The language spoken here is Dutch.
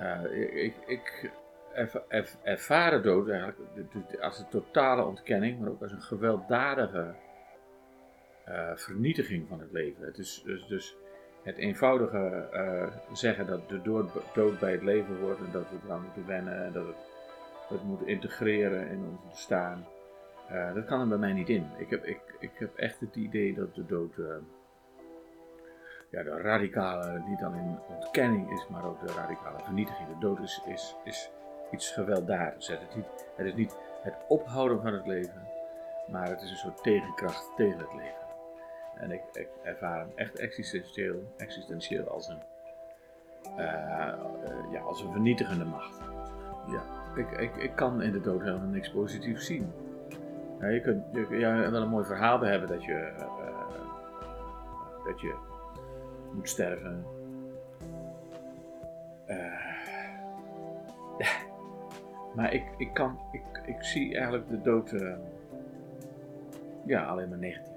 Uh, ik, ik erv erv ervaar de dood eigenlijk als een totale ontkenning, maar ook als een gewelddadige uh, vernietiging van het leven. Het dus, dus het eenvoudige uh, zeggen dat de dood, bij het leven wordt en dat we eraan moeten wennen en dat we het moeten integreren in ons bestaan. Dat kan er bij mij niet in. Ik heb, ik, ik heb echt het idee dat de dood ja, de radicale, niet dan in ontkenning is, maar ook de radicale vernietiging. De dood is, is, iets gewelddadigs. Het is, niet, het is niet het ophouden van het leven, maar het is een soort tegenkracht tegen het leven. En ik, ik ervaar hem echt existentieel, existentieel als een, uh, uh, ja, als een vernietigende macht. Ja, ik, ik, ik kan in de dood helemaal niks positiefs zien. Ja, je kunt je, ja, wel een mooi verhaal hebben dat je, uh, dat je moet sterven. maar ik, ik, kan, ik, ik zie eigenlijk de dood ja, alleen maar negatief.